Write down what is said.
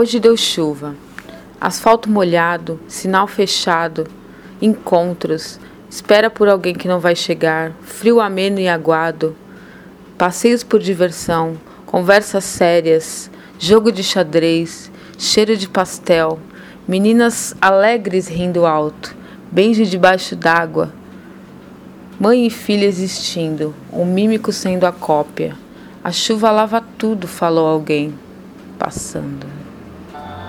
Hoje deu chuva, asfalto molhado, sinal fechado, encontros, espera por alguém que não vai chegar, frio ameno e aguado, passeios por diversão, conversas sérias, jogo de xadrez, cheiro de pastel, meninas alegres rindo alto, beijo debaixo d'água, mãe e filha existindo, um mímico sendo a cópia. A chuva lava tudo, falou alguém, passando. 啊